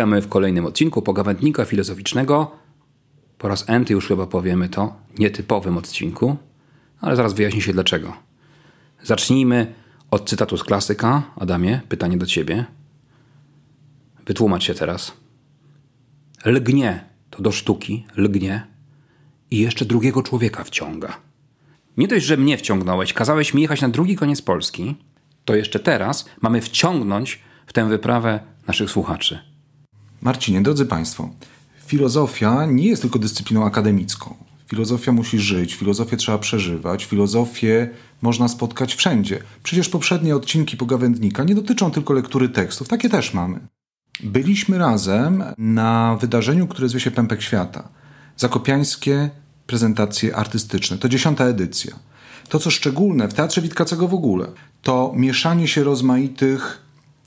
Witamy w kolejnym odcinku Pogawędnika Filozoficznego. Po raz enty już chyba powiemy to, nietypowym odcinku, ale zaraz wyjaśni się dlaczego. Zacznijmy od cytatu z klasyka. Adamie, pytanie do ciebie. Wytłumacz się teraz. Lgnie to do sztuki, lgnie i jeszcze drugiego człowieka wciąga. Nie dość, że mnie wciągnąłeś, kazałeś mi jechać na drugi koniec Polski, to jeszcze teraz mamy wciągnąć w tę wyprawę naszych słuchaczy. Marcinie, drodzy Państwo, filozofia nie jest tylko dyscypliną akademicką. Filozofia musi żyć, filozofię trzeba przeżywać, filozofię można spotkać wszędzie. Przecież poprzednie odcinki Pogawędnika nie dotyczą tylko lektury tekstów, takie też mamy. Byliśmy razem na wydarzeniu, które zwie się Pępek Świata. Zakopiańskie prezentacje artystyczne. To dziesiąta edycja. To, co szczególne w Teatrze Witkacego w ogóle, to mieszanie się rozmaitych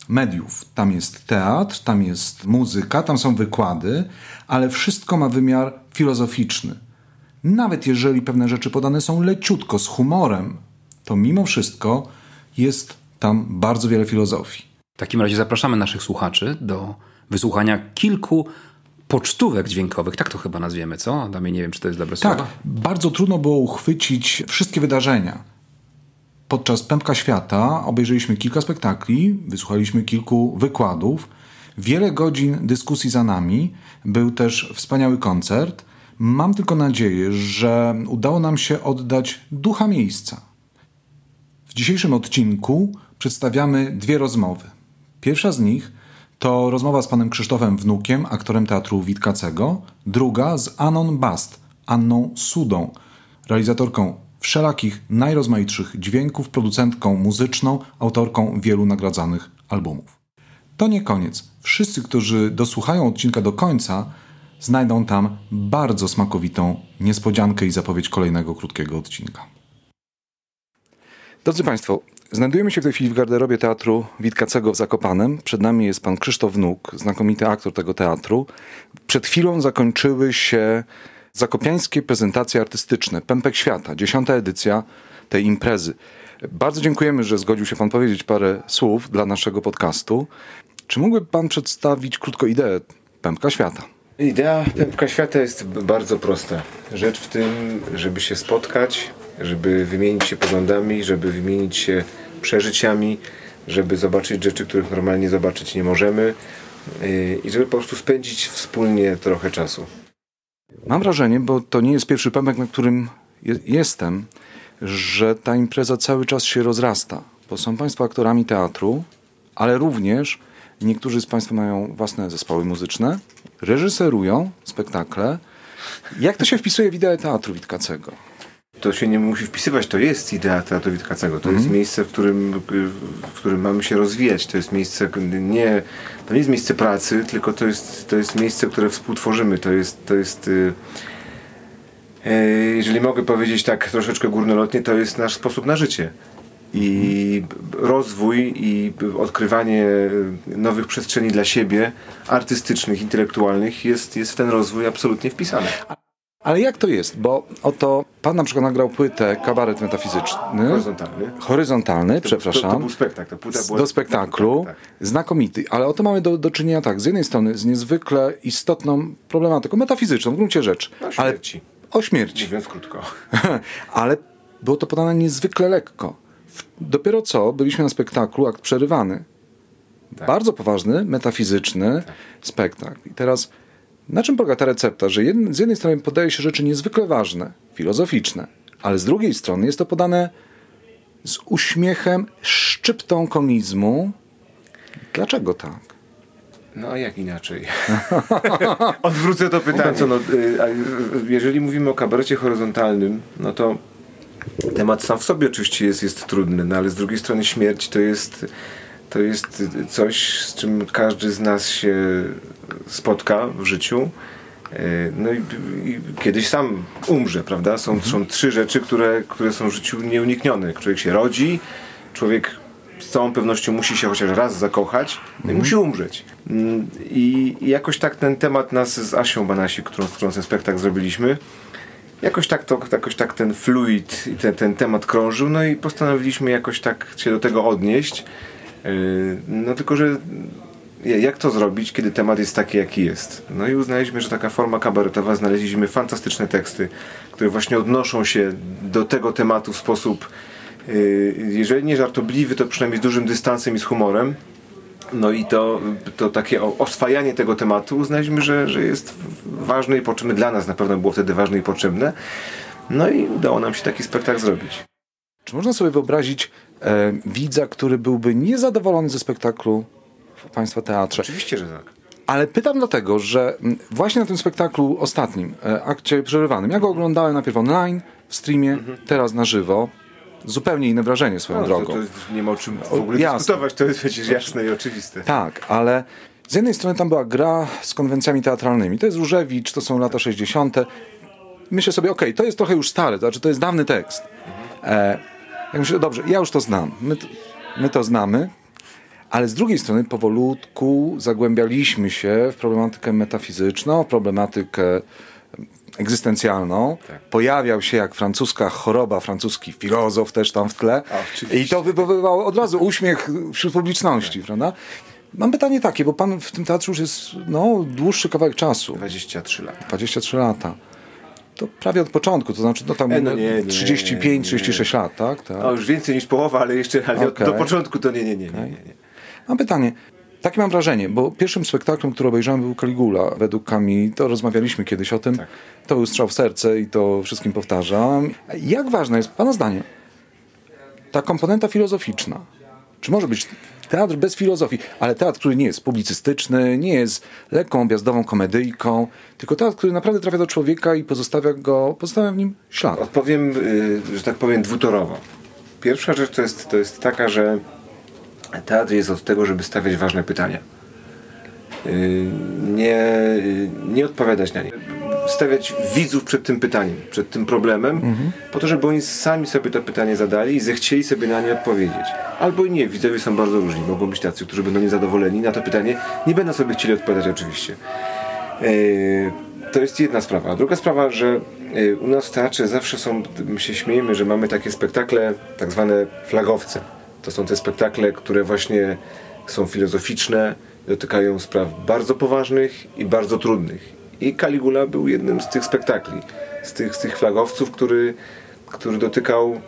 mediów. Tam jest teatr, tam jest muzyka, tam są wykłady, ale wszystko ma wymiar filozoficzny. Nawet jeżeli pewne rzeczy podane są leciutko, z humorem, to mimo wszystko jest tam bardzo wiele filozofii. W takim razie zapraszamy naszych słuchaczy do wysłuchania kilku pocztówek dźwiękowych, tak to chyba nazwiemy, co? Adamie, nie wiem, czy to jest dobre Tak, słowo. bardzo trudno było uchwycić wszystkie wydarzenia. Podczas Pępka Świata obejrzeliśmy kilka spektakli, wysłuchaliśmy kilku wykładów, wiele godzin dyskusji za nami, był też wspaniały koncert. Mam tylko nadzieję, że udało nam się oddać ducha miejsca. W dzisiejszym odcinku przedstawiamy dwie rozmowy. Pierwsza z nich to rozmowa z panem Krzysztofem Wnukiem, aktorem Teatru Witkacego. Druga z Anon Bast, Anną Sudą, realizatorką wszelakich najrozmaitszych dźwięków, producentką muzyczną, autorką wielu nagradzanych albumów. To nie koniec. Wszyscy, którzy dosłuchają odcinka do końca, znajdą tam bardzo smakowitą niespodziankę i zapowiedź kolejnego krótkiego odcinka. Drodzy Państwo, znajdujemy się w tej chwili w garderobie Teatru Witkacego w Zakopanem. Przed nami jest pan Krzysztof Wnuk, znakomity aktor tego teatru. Przed chwilą zakończyły się zakopiańskie prezentacje artystyczne. Pępek Świata, dziesiąta edycja tej imprezy. Bardzo dziękujemy, że zgodził się pan powiedzieć parę słów dla naszego podcastu. Czy mógłby pan przedstawić krótko ideę Pępka Świata? Idea Pępka Świata jest bardzo prosta. Rzecz w tym, żeby się spotkać, żeby wymienić się poglądami, żeby wymienić się przeżyciami, żeby zobaczyć rzeczy, których normalnie zobaczyć nie możemy yy, i żeby po prostu spędzić wspólnie trochę czasu. Mam wrażenie, bo to nie jest pierwszy pępek, na którym je, jestem, że ta impreza cały czas się rozrasta. Bo są Państwo aktorami teatru, ale również niektórzy z Państwa mają własne zespoły muzyczne, reżyserują spektakle. Jak to się wpisuje w ideę teatru Witkacego? To się nie musi wpisywać, to jest idea Teatru Witkacego. To jest miejsce, w którym, w którym mamy się rozwijać. To jest miejsce nie, to nie jest miejsce pracy, tylko to jest, to jest miejsce, które współtworzymy. To jest, to jest y, e, jeżeli mogę powiedzieć tak troszeczkę górnolotnie, to jest nasz sposób na życie. I rozwój i odkrywanie nowych przestrzeni dla siebie, artystycznych, intelektualnych, jest, jest w ten rozwój absolutnie wpisany. Ale jak to jest? Bo oto pan na przykład nagrał płytę Kabaret Metafizyczny. Horyzontalny. Horyzontalny, To, przepraszam. to był spektakl. Ta płyta była do spektaklu. Tak, tak. Znakomity. Ale oto mamy do, do czynienia tak, z jednej strony z niezwykle istotną problematyką metafizyczną, w gruncie rzeczy. O ale śmierci. o śmierci. Mówiąc krótko. ale było to podane niezwykle lekko. Dopiero co byliśmy na spektaklu Akt Przerywany. Tak. Bardzo poważny, metafizyczny spektakl. I teraz na czym polega ta recepta? Że jed, z jednej strony podaje się rzeczy niezwykle ważne, filozoficzne, ale z drugiej strony jest to podane z uśmiechem, szczyptą komizmu. Dlaczego tak? No a jak inaczej? Odwrócę to pytanie. Co, no, y, y, jeżeli mówimy o kabarecie horyzontalnym, no to temat sam w sobie oczywiście jest, jest trudny, no ale z drugiej strony śmierć to jest, to jest coś, z czym każdy z nas się spotka w życiu. Y, No i, i kiedyś sam umrze, prawda? Są, są trzy rzeczy, które, które są w życiu nieuniknione. Człowiek się rodzi, człowiek z całą pewnością musi się chociaż raz zakochać no i musi umrzeć. Mm, I i jakoś tak ten temat nas z Asią Banasi, którą, którą ten spektakl zrobiliśmy, jakoś tak, to, jakoś tak ten fluid i ten, ten temat krążył, no i postanowiliśmy jakoś tak się do tego odnieść. Yy, No tylko, że jak to zrobić, kiedy temat jest taki, jaki jest. No i uznaliśmy, że taka forma kabaretowa, znaleźliśmy fantastyczne teksty, które właśnie odnoszą się do tego tematu w sposób, yy, jeżeli nie żartobliwy, to przynajmniej z dużym dystansem i z humorem. No i to, to takie oswajanie tego tematu uznaliśmy, że, że jest ważne i potrzebne dla nas, na pewno było wtedy ważne i potrzebne. No i udało nam się taki spektakl zrobić. Czy można sobie wyobrazić e, widza, który byłby niezadowolony ze spektaklu w Państwa teatrze? Oczywiście, że tak. Ale pytam dlatego, że właśnie na tym spektaklu ostatnim, e, akcie przerywanym, ja go oglądałem najpierw online, w streamie, mhm. teraz na żywo. Zupełnie inne wrażenie swoją no, drogą. To, to nie ma o czym w ogóle jasne. dyskutować, to jest przecież jasne i oczywiste. Tak, ale z jednej strony tam była gra z konwencjami teatralnymi. To jest Różewicz, to są lata 60. Myślę sobie, okej, okay, to jest trochę już stary, to znaczy to jest dawny tekst. Mhm. E, ja myślę, dobrze, ja już to znam. My my to znamy, ale z drugiej strony powolutku zagłębialiśmy się w problematykę metafizyczną, w problematykę egzystencjalną. Tak. Pojawiał się jak francuska choroba, francuski filozof też tam w tle. A, I to wywoływało od razu uśmiech wśród publiczności, tak. prawda? Mam pytanie takie, bo pan w tym teatrze już jest no, dłuższy kawałek czasu. 23 lata. 23 lata. To prawie od początku, to znaczy no tam e, no nie, 35-36 lat, tak? tak? No już więcej niż połowa, ale jeszcze ale okay. do początku to nie, nie, nie, nie, nie, nie. Mam pytanie. Takie mam wrażenie, bo pierwszym spektaklem, który obejrzałem był Caligula. Według Kami, to rozmawialiśmy kiedyś o tym. Tak. To był strzał w serce i to wszystkim powtarzam. Jak ważna jest, Pana zdanie, ta komponenta filozoficzna? Czy może być teatr bez filozofii, ale teatr, który nie jest publicystyczny, nie jest lekką, objazdową komedyjką, tylko teatr, który naprawdę trafia do człowieka i pozostawia go, pozostawia w nim ślad. Odpowiem, y, że tak powiem, dwutorowo. Pierwsza rzecz to jest, to jest taka, że teatr jest od tego, żeby stawiać ważne pytania. Y, nie, nie odpowiadać na nie. Stawiać widzów przed tym pytaniem, przed tym problemem, mhm. po to, żeby oni sami sobie to pytanie zadali i zechcieli sobie na nie odpowiedzieć. Albo i nie, widzowie są bardzo różni. Mogą być tacy, którzy będą niezadowoleni na to pytanie, nie będą sobie chcieli odpowiadać oczywiście. Y, to jest jedna sprawa. A druga sprawa, że y, u nas w teatrze zawsze są, my się śmiejemy, że mamy takie spektakle, tak zwane flagowce to są te spektakle, które właśnie są filozoficzne, dotykają spraw bardzo poważnych i bardzo trudnych. I Caligula był jednym z tych spektakli, z tych, z tych flagowców, który, który dotykał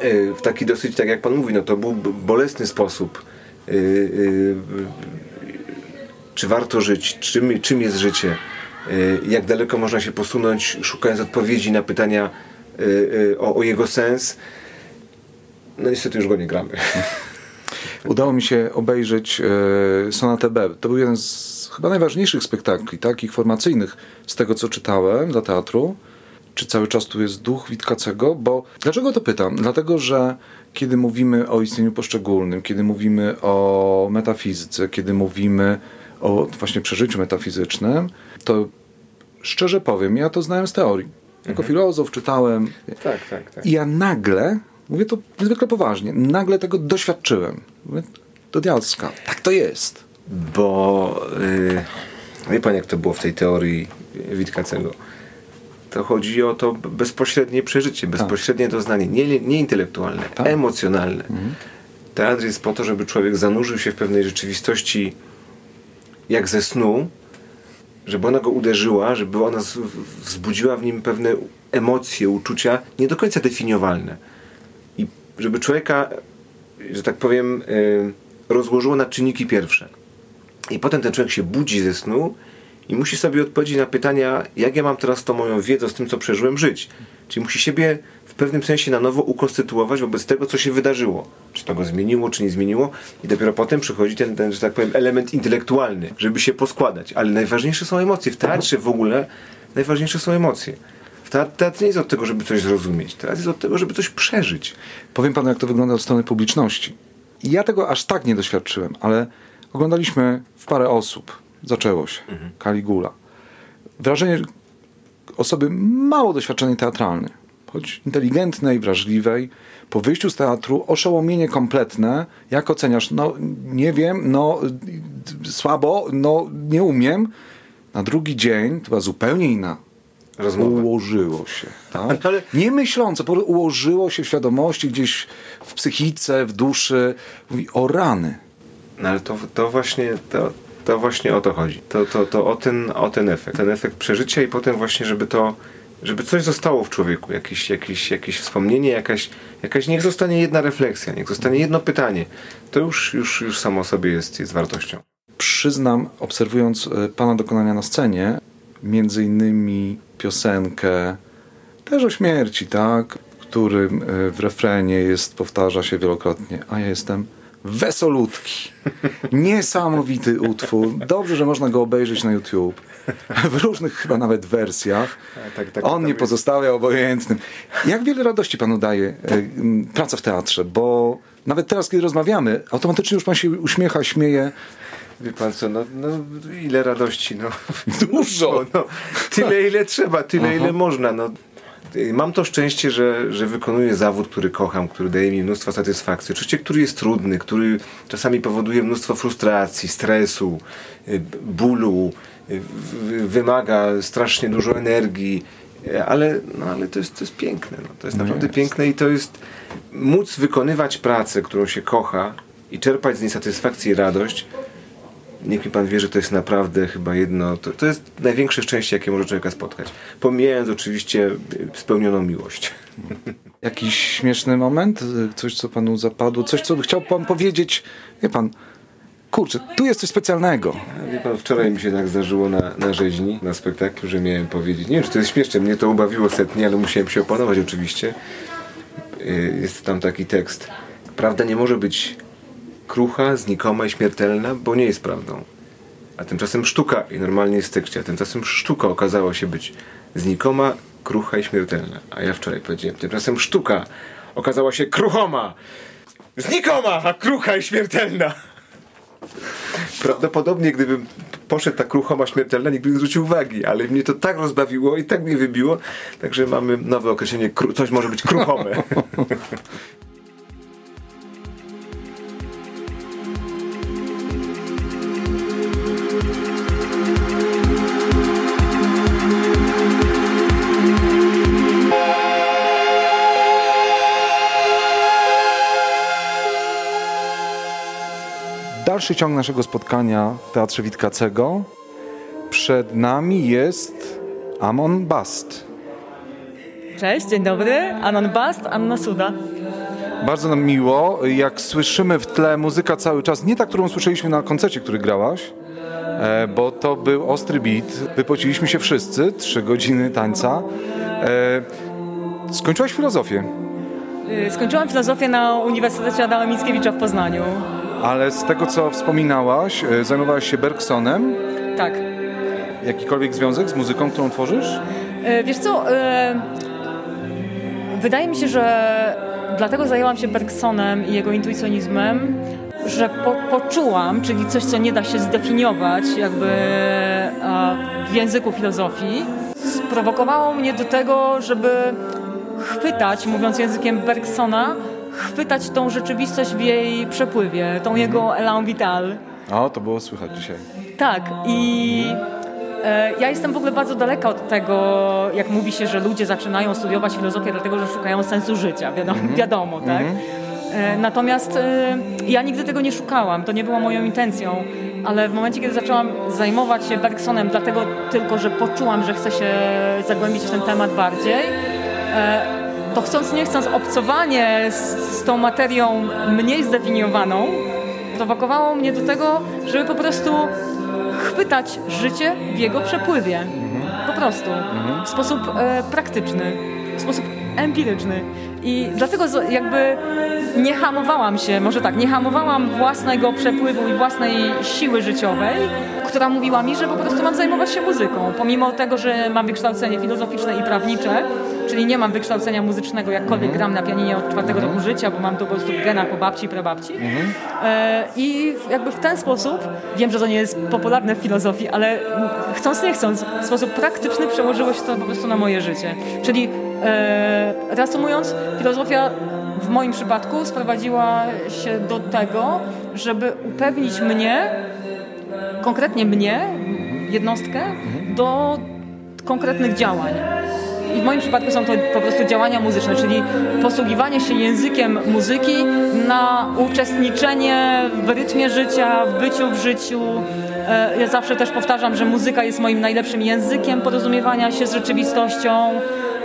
e, w taki dosyć, tak jak Pan mówi, no to był bolesny sposób. E, e, czy warto żyć? Czym, czym jest życie? Jak daleko można się posunąć, szukając odpowiedzi na pytania o, o jego sens? No niestety już go nie gramy. Udało mi się obejrzeć e, Sonatę B. To był jeden z chyba najważniejszych spektakli, takich formacyjnych z tego, co czytałem dla teatru. Czy cały czas tu jest duch Witkacego? Bo dlaczego to pytam? Dlatego, że kiedy mówimy o istnieniu poszczególnym, kiedy mówimy o metafizyce, kiedy mówimy o właśnie przeżyciu metafizycznym, to szczerze powiem, ja to znałem z teorii. Jako mhm. filozof czytałem. Tak, tak, tak. I ja nagle Mówię to niezwykle poważnie. Nagle tego doświadczyłem. Mówię, do dialska. Tak to jest. Bo yy, wie pan, jak to było w tej teorii Witkacego. To chodzi o to bezpośrednie przeżycie, tak. bezpośrednie tak. doznanie, nie, nie intelektualne, tak. emocjonalne. Mhm. Teatr jest po to, żeby człowiek zanurzył się w pewnej rzeczywistości jak ze snu, żeby ona go uderzyła, żeby ona wzbudziła w nim pewne emocje, uczucia nie do końca definiowalne żeby człowieka, że tak powiem, y, rozłożyło na czynniki pierwsze. I potem ten człowiek się budzi ze snu i musi sobie odpowiedzieć na pytania, jak ja mam teraz tą moją wiedzę z tym, co przeżyłem, żyć. Czyli musi siebie w pewnym sensie na nowo ukonstytuować wobec tego, co się wydarzyło. Czy to go zmieniło, czy nie zmieniło. I dopiero potem przychodzi ten, ten że tak powiem, element intelektualny, żeby się poskładać. Ale najważniejsze są emocje. W teatrze w ogóle najważniejsze są emocje. Teatr, teatr nie jest od tego, żeby coś zrozumieć. Teatr jest od tego, żeby coś przeżyć. Powiem panu, jak to wygląda od strony publiczności. I ja tego aż tak nie doświadczyłem, ale oglądaliśmy w parę osób. Zaczęło się. Mhm. Caligula. Wrażenie osoby mało doświadczonej teatralnej, choć inteligentnej, wrażliwej. Po wyjściu z teatru oszołomienie kompletne. Jak oceniasz? No nie wiem, no słabo, no nie umiem. Na drugi dzień to była zupełnie inna rozmowę. Ułożyło się. Tak? Ale... Nie myśląco, ułożyło się w świadomości, gdzieś w psychice, w duszy. Mówi o rany. No ale to, to właśnie to, to właśnie o to chodzi. To, to, to o, ten, o ten efekt. Ten efekt przeżycia i potem właśnie, żeby to żeby coś zostało w człowieku, jakieś, jakieś, jakieś wspomnienie, jakaś, jakaś niech zostanie jedna refleksja, niech zostanie jedno pytanie. To już, już, już samo sobie jest, jest wartością. Przyznam, obserwując e, Pana dokonania na scenie, między innymi piosenkę też o śmierci, tak? Którym e, w refrenie jest, powtarza się wielokrotnie, a ja jestem wesolutki. Niesamowity utwór. Dobrze, że można go obejrzeć na YouTube. W różnych chyba nawet wersjach. Tak, tak, On nie pozostawia obojętnym. Jak wiele radości panu daje e, praca w teatrze, bo nawet teraz, kiedy rozmawiamy, automatycznie już pan się uśmiecha, śmieje. Wie pan co, no, no ile radości, no. Dużo. No, tyle ile trzeba, tyle Aha. ile można, no. Mam to szczęście, że, że wykonuję zawód, który kocham, który daje mi mnóstwo satysfakcji. Oczywiście, który jest trudny, który czasami powoduje mnóstwo frustracji, stresu, y, bólu, y, wymaga strasznie dużo energii, ale, no, ale to, jest, to jest piękne. No. To jest no naprawdę jest. piękne i to jest móc wykonywać pracę, którą się kocha i czerpać z niej satysfakcję i radość niech mi pan wie, że to jest naprawdę chyba jedno, to, to jest największe szczęście, jakie może człowieka spotkać. Pomijając oczywiście spełnioną miłość. Jakiś śmieszny moment? Coś, co panu zapadło? Coś, co chciał pan powiedzieć? Wie pan, kurczę, tu jest coś specjalnego. Wie pan, wczoraj mi się tak zdarzyło na, na rzeźni, na spektaklu, że miałem powiedzieć, nie wiem, czy to jest śmieszne, mnie to ubawiło setnie, ale musiałem się opanować oczywiście. Y, jest tam taki tekst. Prawda nie może być krucha, znikoma i śmiertelna, bo nie jest prawdą. A tymczasem sztuka, i normalnie jest w tekście, a tymczasem sztuka okazała się być znikoma, krucha i śmiertelna. A ja wczoraj powiedziałem, tymczasem sztuka okazała się kruchoma, znikoma, a krucha i śmiertelna. Prawdopodobnie gdybym poszedł ta kruchoma śmiertelna, nikt by nie zwrócił uwagi, ale mnie to tak rozbawiło i tak mnie wybiło, także mamy nowe określenie, coś może być kruchome. dalszy ciąg naszego spotkania w Teatrze Witkacego. Przed nami jest Amon Bast. Cześć, dzień dobry. Amon Bast, Anna Suda. Bardzo nam miło. Jak słyszymy w tle muzyka cały czas, nie ta, którą słyszeliśmy na koncercie, który grałaś, e, bo to był ostry beat. Wypociliśmy się wszyscy, trzy godziny tańca. E, skończyłaś filozofię. Y, skończyłam filozofię na Uniwersytecie Adama Mickiewicza w Poznaniu ale z tego, co wspominałaś, e, zajmowałaś się Bergsonem. Tak. Jakikolwiek związek z muzyką, którą tworzysz? E, wiesz co, e, wydaje mi się, że dlatego zajęłam się Bergsonem i jego intuicjonizmem, że po, poczułam, czyli coś, co nie da się zdefiniować jakby w języku filozofii, sprowokowało mnie do tego, żeby chwytać, mówiąc językiem Bergsona, chwytać tą rzeczywistość w jej przepływie, tą jego elan vital. O, to było słychać dzisiaj. Tak i e, ja jestem w ogóle bardzo daleka od tego, jak mówi się, że ludzie zaczynają studiować filozofię dlatego, że szukają sensu życia, wiadomo, mm -hmm. wiadomo tak? Mm -hmm. e, natomiast e, ja nigdy tego nie szukałam, to nie było moją intencją, ale w momencie, kiedy zaczęłam zajmować się Bergsonem, dlatego tylko, że poczułam, że chcę się zagłębić w ten temat bardziej, to chcąc nie chcąc obcowanie z, z tą materią mniej zdefiniowaną prowokowało mnie do tego, żeby po prostu chwytać życie w jego przepływie. Po prostu. W sposób e, praktyczny, w sposób empiryczny. I dlatego jakby nie hamowałam się, może tak, nie hamowałam własnego przepływu i własnej siły życiowej, która mówiła mi, że po prostu mam zajmować się muzyką. Pomimo tego, że mam wykształcenie filozoficzne i prawnicze, czyli nie mam wykształcenia muzycznego, jakkolwiek gram na pianinie od czwartego roku życia, bo mam to po prostu w genach po babci i prababci. E, I jakby w ten sposób, wiem, że to nie jest popularne w filozofii, ale chcąc nie chcąc, w sposób praktyczny przełożyło się to po prostu na moje życie. Czyli e, reasumując, filozofia w moim przypadku sprowadziła się do tego, żeby upewnić mnie, konkretnie mnie, jednostkę, do konkretnych działań. I w moim przypadku są to po prostu działania muzyczne, czyli posługiwanie się językiem muzyki na uczestniczenie w rytmie życia, w byciu w życiu. E, ja zawsze też powtarzam, że muzyka jest moim najlepszym językiem porozumiewania się z rzeczywistością.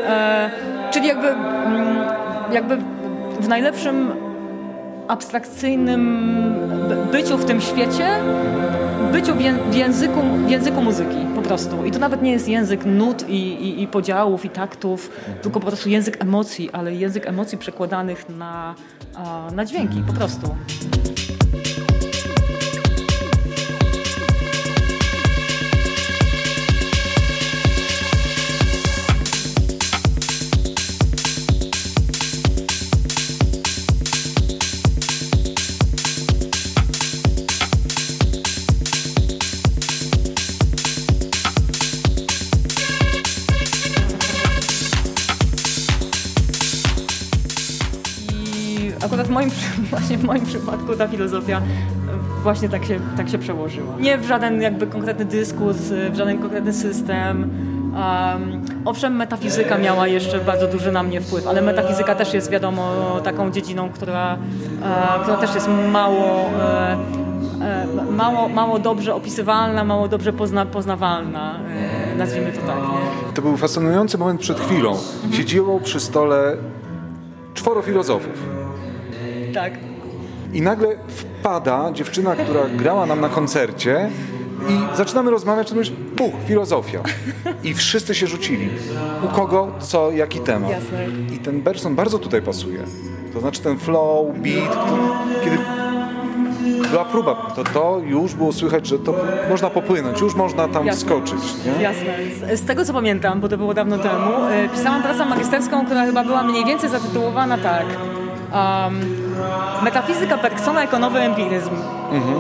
E, czyli jakby, mm, jakby w najlepszym abstrakcyjnym byciu w tym świecie, byciu w języku, w języku muzyki po prostu. I to nawet nie jest język nut i, i, i podziałów i taktów, tylko po prostu język emocji, ale język emocji przekładanych na, na dźwięki po prostu. Moim, właśnie w moim przypadku ta filozofia właśnie tak się, tak się przełożyła. Nie w żaden jakby konkretny dyskurs, w żaden konkretny system. Um, owszem, metafizyka miała jeszcze bardzo duży na mnie wpływ, ale metafizyka też jest wiadomo taką dziedziną, która, e, która też jest mało, e, e, mało, mało dobrze opisywalna, mało dobrze pozna, poznawalna, e, nazwijmy to tak. Nie? To był fascynujący moment przed chwilą. Siedziło przy stole czworo filozofów tak. I nagle wpada dziewczyna, która grała nam na koncercie i zaczynamy rozmawiać, to mówisz, puch, filozofia. I wszyscy się rzucili. U kogo, co, jaki temat. Jasne. I ten Berson bardzo tutaj pasuje. To znaczy ten flow, beat, to, kiedy była próba, to to już było słychać, że to można popłynąć, już można tam Jasne. skoczyć. Nie? Jasne. Z, z, tego co pamiętam, bo to było dawno temu, y, pisałam pracę magisterską, która chyba była mniej więcej zatytułowana tak. Um, Metafizyka Bergsona jako nowy empiryzm. Mhm.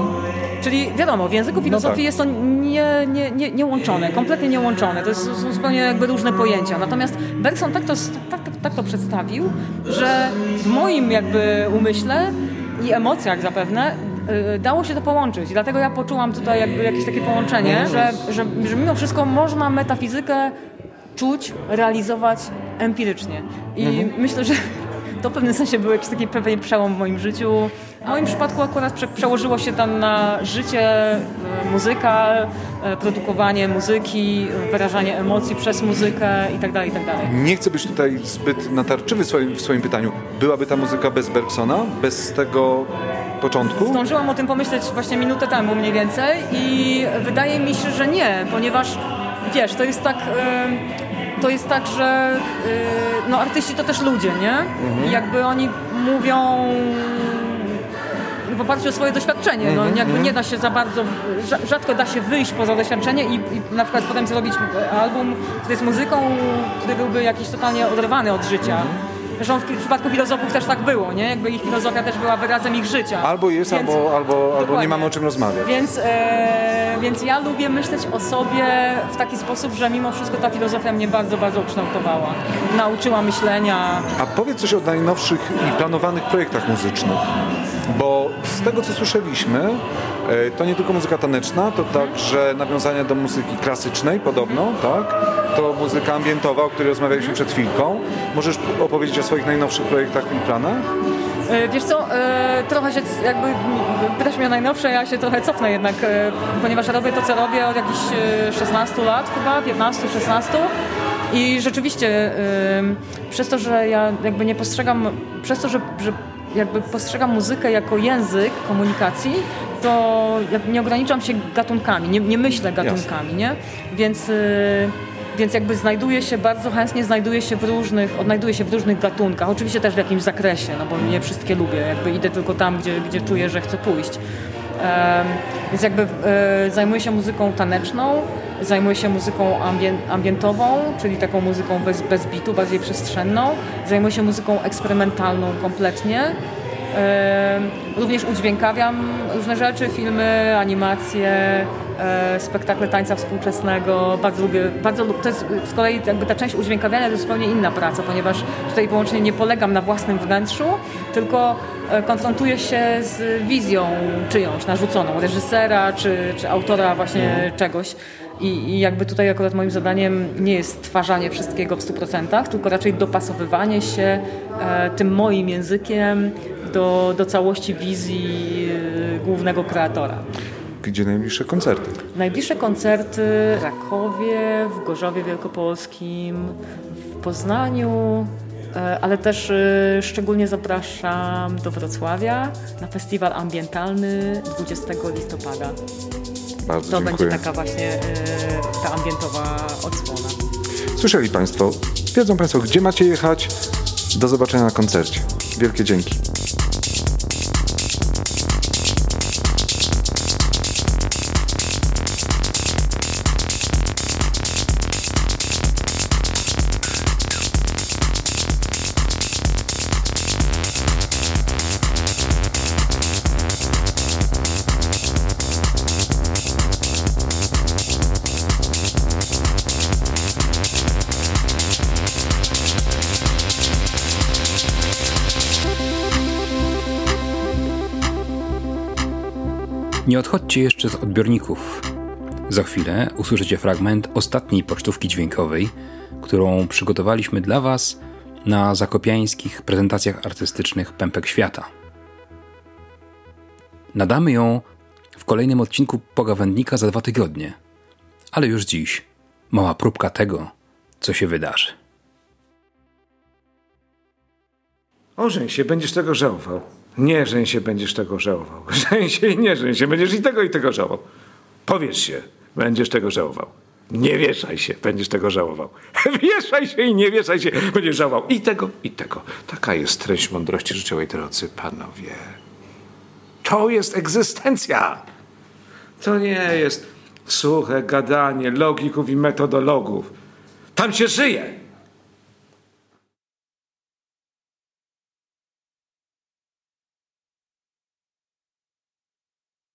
Czyli wiadomo, w języku filozofii no tak. jest to nie, nie, nie, niełączone, kompletnie niełączone. To jest, są zupełnie jakby różne pojęcia. Natomiast Bergson tak to, tak, tak to przedstawił, że w moim jakby umyśle i emocjach zapewne y, dało się to połączyć. Dlatego ja poczułam tutaj jakby jakieś takie połączenie, że, że, że mimo wszystko można metafizykę czuć, realizować empirycznie. I mhm. myślę, że to w pewnym sensie był jakiś taki pewien przełom w moim życiu. W moim przypadku akurat prze, przełożyło się tam na życie, e, muzyka, e, produkowanie muzyki, wyrażanie emocji przez muzykę itd. Tak itd. Tak Nie chcę być tutaj zbyt natarczywy w swoim, w swoim pytaniu. Byłaby ta muzyka bez Bergsona? Bez tego początku? Zdążyłam o tym pomyśleć właśnie minutę temu mniej więcej i wydaje mi się, że nie, ponieważ wiesz, to jest tak... Yy, to jest tak, że yy, no, artyści to też ludzie, nie? Mhm. I jakby oni mówią w oparciu o swoje doświadczenie. No, mhm, jakby mhm. nie da się za bardzo, rzadko da się wyjść poza doświadczenie i, i na przykład potem zrobić album, który jest muzyką, który byłby jakiś totalnie oderwany od życia. Zresztą w przypadku filozofów też tak było, nie? Jakby ich filozofia też była wyrazem ich życia. Albo jest, więc, albo, albo, albo nie mamy o czym rozmawiać. Więc, e, więc ja lubię myśleć o sobie w taki sposób, że mimo wszystko ta filozofia mnie bardzo, bardzo ukształtowała. Nauczyła myślenia. A powiedz coś o najnowszych i planowanych projektach muzycznych. Bo z tego, co słyszeliśmy, e, to nie tylko muzyka taneczna, to także nawiązania do muzyki klasycznej podobno, tak? To muzyka ambientowa, o której rozmawialiśmy przed chwilką. Możesz opowiedzieć o swoich najnowszych projektach i planach? E, wiesz co, e, trochę się jakby pytasz mnie o najnowsze, ja się trochę cofnę jednak, ponieważ robię to, co robię od jakichś 16 lat chyba, 15-16 i rzeczywiście przez to, że ja jakby nie postrzegam, przez to, że, że jakby postrzegam muzykę jako język komunikacji, to nie ograniczam się gatunkami, nie, nie myślę gatunkami, nie? Więc, yy, więc jakby znajduję się, bardzo chętnie znajduję się w różnych, odnajduję się w różnych gatunkach, oczywiście też w jakimś zakresie, no bo nie wszystkie lubię, jakby idę tylko tam, gdzie, gdzie czuję, że chcę pójść. Więc jakby e, zajmuję się muzyką taneczną, zajmuję się muzyką ambientową, czyli taką muzyką bez, bez bitu, bardziej przestrzenną. Zajmuję się muzyką eksperymentalną kompletnie. Również udźwiękawiam różne rzeczy, filmy, animacje, e, spektakle tańca współczesnego. Bardzo lubię, bardzo, to jest z kolei jakby ta część udźwiękawiania to jest zupełnie inna praca, ponieważ tutaj wyłącznie nie polegam na własnym wnętrzu, tylko e, konfrontuję się z wizją czyjąś, narzuconą, reżysera czy, czy autora właśnie mhm. czegoś. I, I, jakby tutaj akurat moim zadaniem nie jest stwarzanie wszystkiego w 100%, tylko raczej dopasowywanie się e, tym moim językiem do, do całości wizji e, głównego kreatora. Gdzie najbliższe koncerty? Najbliższe koncerty w Rakowie, w Gorzowie Wielkopolskim, w Poznaniu, e, ale też e, szczególnie zapraszam do Wrocławia na festiwal ambientalny 20 listopada. Bardzo to dziękuję. będzie taka właśnie e, ta ambientowa odsłona. Słyszeli Państwo, wiedzą Państwo, gdzie macie jechać. Do zobaczenia na koncercie. Wielkie dzięki. Nie odchodźcie jeszcze z odbiorników. Za chwilę usłyszycie fragment ostatniej pocztówki dźwiękowej, którą przygotowaliśmy dla Was na zakopiańskich prezentacjach artystycznych Pępek Świata. Nadamy ją w kolejnym odcinku Pogawędnika za dwa tygodnie, ale już dziś mała próbka tego, co się wydarzy. Ożeń się, będziesz tego żałował. Nie żeń się, będziesz tego żałował. Żeń się i nie żeń się, będziesz i tego i tego żałował. Powiesz się, będziesz tego żałował. Nie wieszaj się, będziesz tego żałował. Wieszaj się i nie wieszaj się, będziesz żałował i tego, i tego. Taka jest treść mądrości życiowej, drodzy panowie. To jest egzystencja. To nie jest suche gadanie logików i metodologów. Tam się żyje.